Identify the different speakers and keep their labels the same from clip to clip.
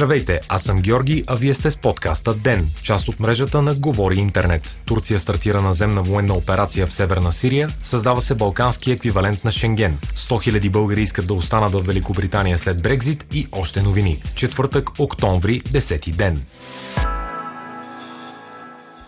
Speaker 1: Здравейте, аз съм Георги, а вие сте с подкаста ДЕН, част от мрежата на Говори Интернет. Турция стартира наземна военна операция в Северна Сирия, създава се балкански еквивалент на Шенген. 100 000 българи искат да останат в Великобритания след Брекзит и още новини. Четвъртък, октомври, 10 ден.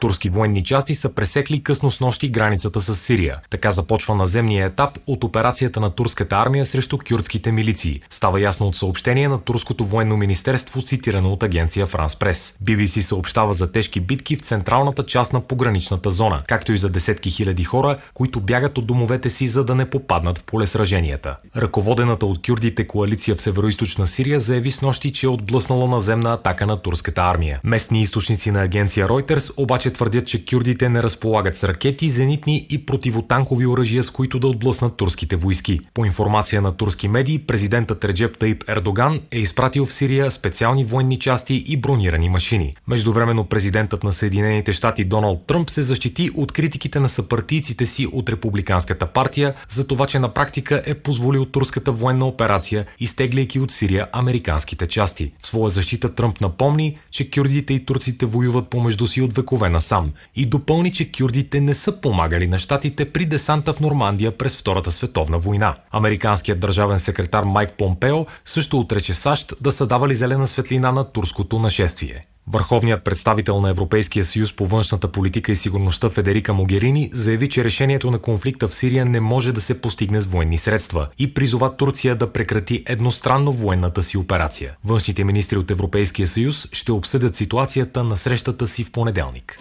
Speaker 1: Турски военни части са пресекли късно с нощи границата с Сирия. Така започва наземния етап от операцията на турската армия срещу кюрдските милиции. Става ясно от съобщение на Турското военно министерство, цитирано от агенция Франс Прес. BBC съобщава за тежки битки в централната част на пограничната зона, както и за десетки хиляди хора, които бягат от домовете си, за да не попаднат в поле сраженията. Ръководената от кюрдите коалиция в северо Сирия заяви с нощи, че е отблъснала наземна атака на турската армия. Местни източници на агенция Reuters обаче твърдят, че кюрдите не разполагат с ракети, зенитни и противотанкови оръжия, с които да отблъснат турските войски. По информация на турски медии, президентът Реджеп Таип Ердоган е изпратил в Сирия специални военни части и бронирани машини. Междувременно президентът на Съединените щати Доналд Тръмп се защити от критиките на съпартийците си от Републиканската партия за това, че на практика е позволил турската военна операция, изтегляйки от Сирия американските части. В своя защита Тръмп напомни, че кюрдите и турците воюват помежду си от векове насам и допълни, че кюрдите не са помагали на щатите при десанта в Нормандия през Втората световна война. Американският държавен секретар Майк Помпео също отрече САЩ да са давали зелена светлина на турското нашествие. Върховният представител на Европейския съюз по външната политика и сигурността Федерика Могерини заяви, че решението на конфликта в Сирия не може да се постигне с военни средства и призова Турция да прекрати едностранно военната си операция. Външните министри от Европейския съюз ще обсъдят ситуацията на срещата си в понеделник.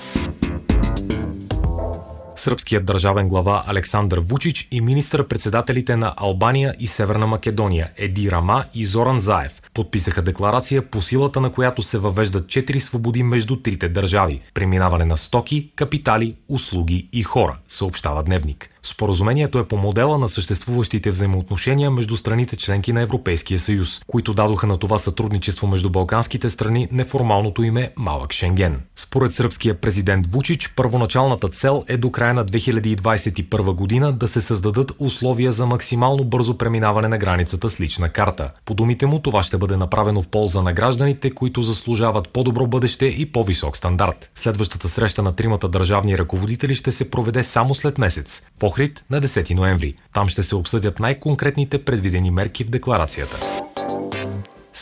Speaker 1: Сръбският държавен глава Александър Вучич и министър-председателите на Албания и Северна Македония Еди Рама и Зоран Заев подписаха декларация по силата на която се въвеждат четири свободи между трите държави – преминаване на стоки, капитали, услуги и хора, съобщава Дневник. Споразумението е по модела на съществуващите взаимоотношения между страните членки на Европейския съюз, които дадоха на това сътрудничество между балканските страни неформалното име Малък Шенген. Според сръбския президент Вучич, първоначалната цел е до края на 2021 година да се създадат условия за максимално бързо преминаване на границата с лична карта. По думите му това ще бъде направено в полза на гражданите, които заслужават по-добро бъдеще и по-висок стандарт. Следващата среща на тримата държавни ръководители ще се проведе само след месец. В Охрид на 10 ноември. Там ще се обсъдят най-конкретните предвидени мерки в декларацията.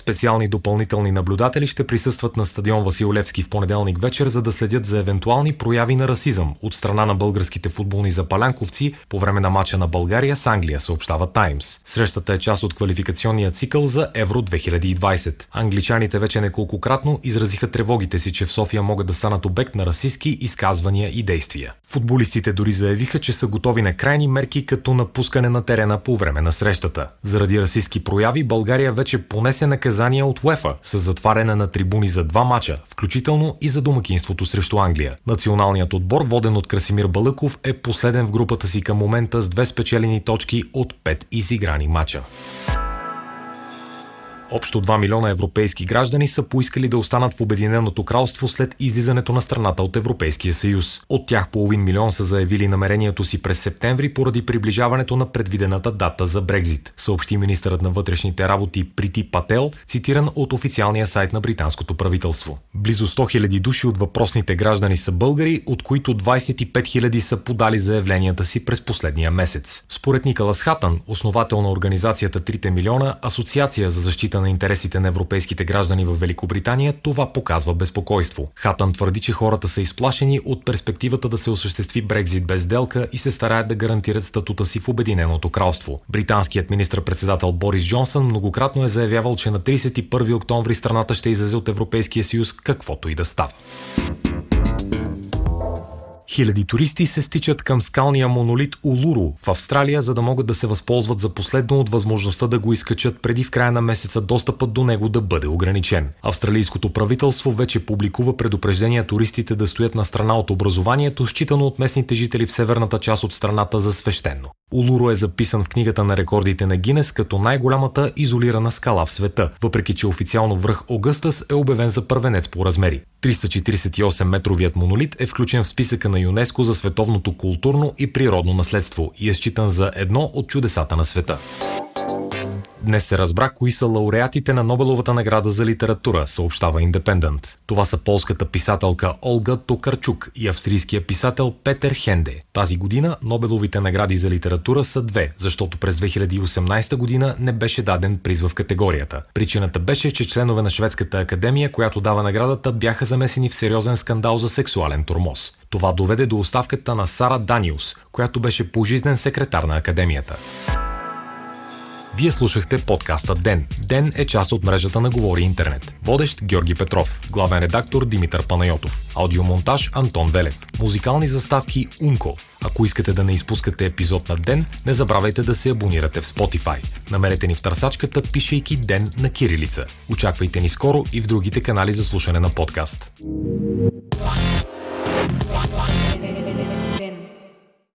Speaker 1: Специални допълнителни наблюдатели ще присъстват на стадион Васил Левски в понеделник вечер, за да следят за евентуални прояви на расизъм от страна на българските футболни запалянковци по време на матча на България с Англия, съобщава Таймс. Срещата е част от квалификационния цикъл за Евро 2020. Англичаните вече неколкократно изразиха тревогите си, че в София могат да станат обект на расистски изказвания и действия. Футболистите дори заявиха, че са готови на крайни мерки като напускане на терена по време на срещата. Заради расистски прояви България вече понесе наказания от УЕФА с затваряне на трибуни за два мача, включително и за домакинството срещу Англия. Националният отбор, воден от Красимир Балъков, е последен в групата си към момента с две спечелени точки от пет изиграни мача. Общо 2 милиона европейски граждани са поискали да останат в Обединеното кралство след излизането на страната от Европейския съюз. От тях половин милион са заявили намерението си през септември поради приближаването на предвидената дата за Брекзит, съобщи министърът на вътрешните работи Прити Пател, цитиран от официалния сайт на британското правителство. Близо 100 000 души от въпросните граждани са българи, от които 25 000 са подали заявленията си през последния месец. Според Никалас Хатън, основател на организацията 3 милиона, Асоциация за защита на интересите на европейските граждани в Великобритания, това показва безпокойство. Хатън твърди, че хората са изплашени от перспективата да се осъществи Брекзит без делка и се стараят да гарантират статута си в Обединеното кралство. Британският министр-председател Борис Джонсън многократно е заявявал, че на 31 октомври страната ще излезе от Европейския съюз, каквото и да става. Хиляди туристи се стичат към скалния монолит Улуру в Австралия, за да могат да се възползват за последно от възможността да го изкачат преди в края на месеца достъпът до него да бъде ограничен. Австралийското правителство вече публикува предупреждения туристите да стоят на страна от образованието, считано от местните жители в северната част от страната за свещено. Улуро е записан в книгата на рекордите на Гинес като най-голямата изолирана скала в света, въпреки че официално връх Огъстас е обявен за първенец по размери. 348 метровият монолит е включен в списъка на ЮНЕСКО за световното културно и природно наследство и е считан за едно от чудесата на света. Днес се разбра кои са лауреатите на Нобеловата награда за литература, съобщава Independent. Това са полската писателка Олга Токарчук и австрийския писател Петър Хенде. Тази година Нобеловите награди за литература са две, защото през 2018 година не беше даден приз в категорията. Причината беше, че членове на Шведската академия, която дава наградата, бяха замесени в сериозен скандал за сексуален тормоз. Това доведе до оставката на Сара Даниус, която беше пожизнен секретар на академията. Вие слушахте подкаста Ден. Ден е част от мрежата на Говори Интернет. Водещ Георги Петров. Главен редактор Димитър Панайотов. Аудиомонтаж Антон Велев. Музикални заставки Унко. Ако искате да не изпускате епизод на Ден, не забравяйте да се абонирате в Spotify. Намерете ни в търсачката, пишейки Ден на кирилица. Очаквайте ни скоро и в другите канали за слушане на подкаст.